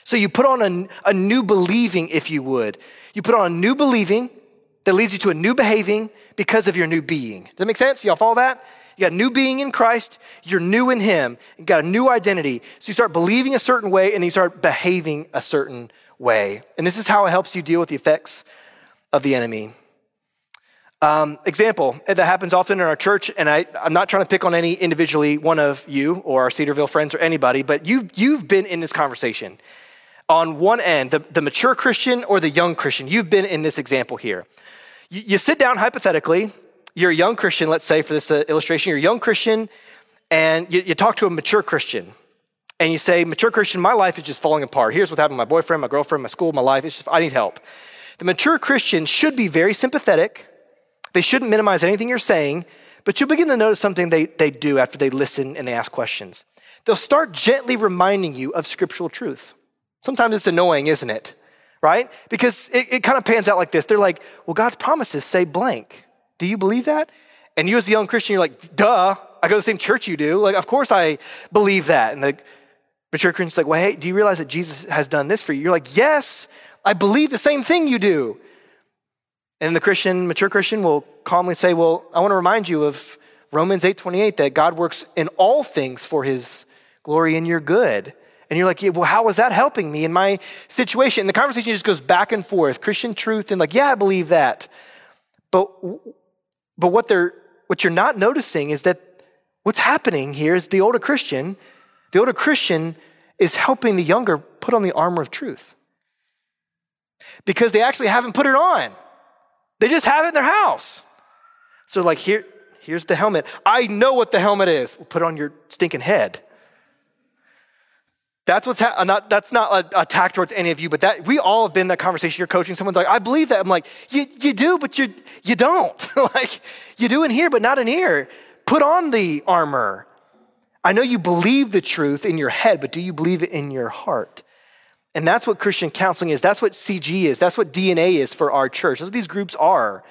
So you put on a, a new believing, if you would. You put on a new believing that leads you to a new behaving because of your new being. Does that make sense? Y'all follow that? You got a new being in Christ, you're new in Him, you got a new identity. So you start believing a certain way and then you start behaving a certain way. And this is how it helps you deal with the effects of the enemy. Um, example that happens often in our church, and I, am not trying to pick on any individually one of you or our Cedarville friends or anybody, but you've, you've been in this conversation on one end, the, the mature Christian or the young Christian. You've been in this example here. You, you sit down hypothetically, you're a young Christian, let's say for this uh, illustration, you're a young Christian, and you, you talk to a mature Christian. And you say, mature Christian, my life is just falling apart. Here's what's happening my boyfriend, my girlfriend, my school, my life. It's just, I need help. The mature Christian should be very sympathetic. They shouldn't minimize anything you're saying, but you'll begin to notice something they, they do after they listen and they ask questions. They'll start gently reminding you of scriptural truth. Sometimes it's annoying, isn't it? Right? Because it, it kind of pans out like this. They're like, well, God's promises say blank. Do you believe that? And you, as the young Christian, you're like, duh, I go to the same church you do. Like, of course I believe that. And the mature Christian's like, well, hey, do you realize that Jesus has done this for you? You're like, yes, I believe the same thing you do. And the Christian, mature Christian will calmly say, well, I want to remind you of Romans 8:28 that God works in all things for his glory and your good. And you're like, yeah, well, how is that helping me in my situation? And the conversation just goes back and forth, Christian truth, and like, yeah, I believe that. But, but what, they're, what you're not noticing is that what's happening here is the older Christian, the older Christian is helping the younger put on the armor of truth. Because they actually haven't put it on. They just have it in their house. So, like, here, here's the helmet. I know what the helmet is. We'll put it on your stinking head. That's what's ha- not, that's not a attack towards any of you, but that we all have been in that conversation. You're coaching someone's like, I believe that. I'm like, you, you do, but you you don't. like you do in here, but not in here. Put on the armor. I know you believe the truth in your head, but do you believe it in your heart? And that's what Christian counseling is. That's what CG is. That's what DNA is for our church. That's what these groups are.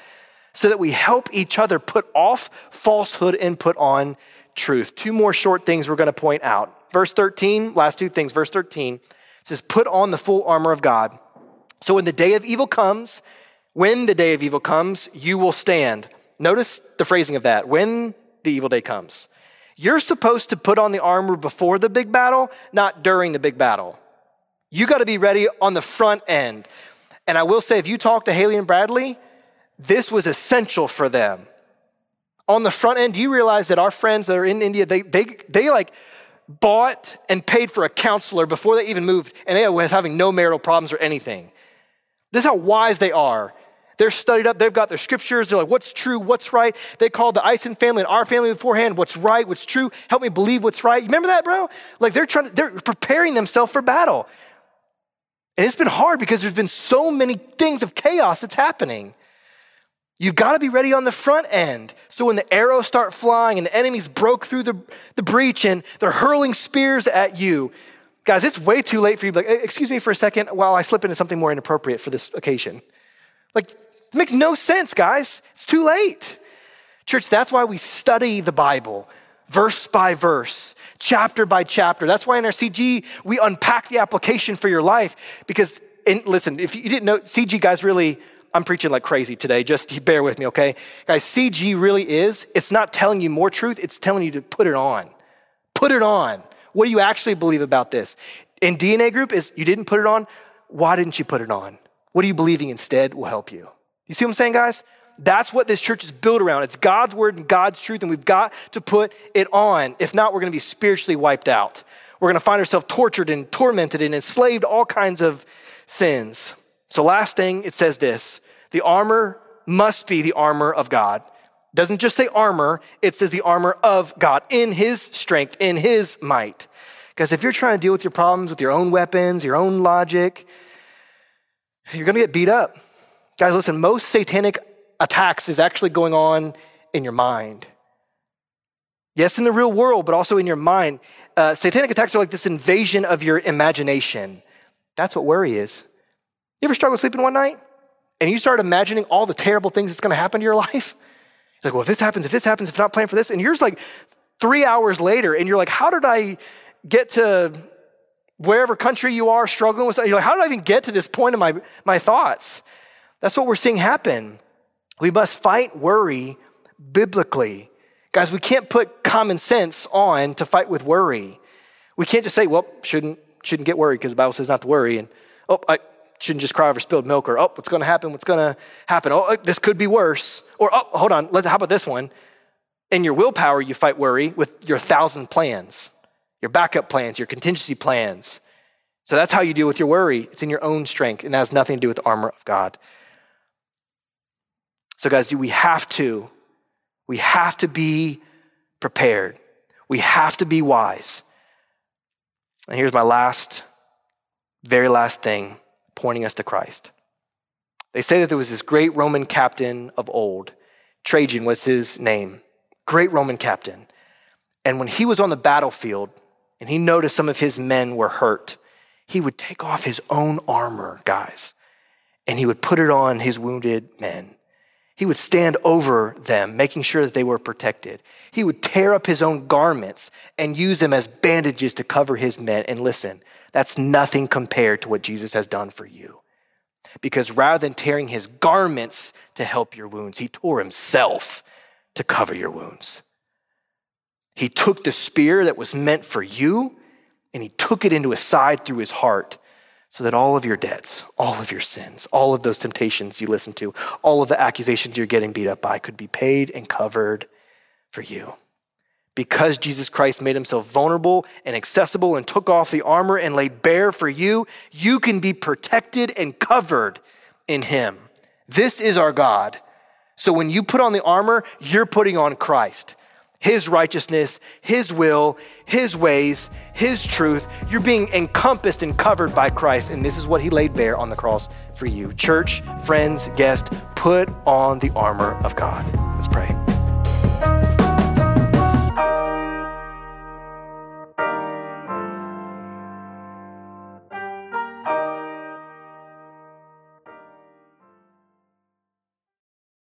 So that we help each other put off falsehood and put on truth. Two more short things we're going to point out. Verse 13, last two things. Verse 13 says, Put on the full armor of God. So when the day of evil comes, when the day of evil comes, you will stand. Notice the phrasing of that. When the evil day comes. You're supposed to put on the armor before the big battle, not during the big battle. You got to be ready on the front end. And I will say, if you talk to Haley and Bradley, this was essential for them. On the front end, you realize that our friends that are in India, they, they, they like bought and paid for a counselor before they even moved, and they were having no marital problems or anything. This is how wise they are. They're studied up, they've got their scriptures, they're like, what's true, what's right? They called the Eisen family and our family beforehand, what's right, what's true, help me believe what's right. You remember that, bro? Like they're trying to, they're preparing themselves for battle. And it's been hard because there's been so many things of chaos that's happening. You've got to be ready on the front end. So when the arrows start flying and the enemies broke through the, the breach and they're hurling spears at you, guys, it's way too late for you like, excuse me for a second while I slip into something more inappropriate for this occasion. Like, it makes no sense, guys. It's too late. Church, that's why we study the Bible verse by verse, chapter by chapter. That's why in our CG, we unpack the application for your life because, and listen, if you didn't know, CG guys really I'm preaching like crazy today. Just bear with me, okay? Guys, CG really is, it's not telling you more truth, it's telling you to put it on. Put it on. What do you actually believe about this? In DNA group is you didn't put it on. Why didn't you put it on? What are you believing instead will help you. You see what I'm saying, guys? That's what this church is built around. It's God's word and God's truth, and we've got to put it on. If not, we're going to be spiritually wiped out. We're going to find ourselves tortured and tormented and enslaved all kinds of sins. So, last thing, it says this the armor must be the armor of God. It doesn't just say armor, it says the armor of God in his strength, in his might. Because if you're trying to deal with your problems with your own weapons, your own logic, you're going to get beat up. Guys, listen, most satanic attacks is actually going on in your mind. Yes, in the real world, but also in your mind. Uh, satanic attacks are like this invasion of your imagination. That's what worry is. You ever struggle sleeping one night? And you start imagining all the terrible things that's going to happen to your life, like, well, if this happens, if this happens, if not plan for this, and you're like three hours later, and you're like, how did I get to wherever country you are struggling with? You're like, how did I even get to this point in my, my thoughts? That's what we're seeing happen. We must fight worry biblically. Guys, we can't put common sense on to fight with worry. We can't just say, well, shouldn't, shouldn't get worried because the Bible says not to worry. And, oh, I, shouldn't just cry over spilled milk or, oh, what's going to happen? What's going to happen? Oh, uh, this could be worse. Or, oh, hold on, Let's, how about this one? In your willpower, you fight worry with your thousand plans, your backup plans, your contingency plans. So that's how you deal with your worry. It's in your own strength, and that has nothing to do with the armor of God. So, guys, do we have to? We have to be prepared. We have to be wise. And here's my last, very last thing pointing us to Christ. They say that there was this great Roman captain of old. Trajan was his name. Great Roman captain. And when he was on the battlefield and he noticed some of his men were hurt, he would take off his own armor, guys, and he would put it on his wounded men. He would stand over them, making sure that they were protected. He would tear up his own garments and use them as bandages to cover his men. And listen, that's nothing compared to what Jesus has done for you. Because rather than tearing his garments to help your wounds, he tore himself to cover your wounds. He took the spear that was meant for you and he took it into his side through his heart so that all of your debts, all of your sins, all of those temptations you listen to, all of the accusations you're getting beat up by could be paid and covered for you. Because Jesus Christ made himself vulnerable and accessible and took off the armor and laid bare for you, you can be protected and covered in him. This is our God. So when you put on the armor, you're putting on Christ. His righteousness, His will, His ways, His truth. You're being encompassed and covered by Christ, and this is what He laid bare on the cross for you. Church, friends, guest, put on the armor of God.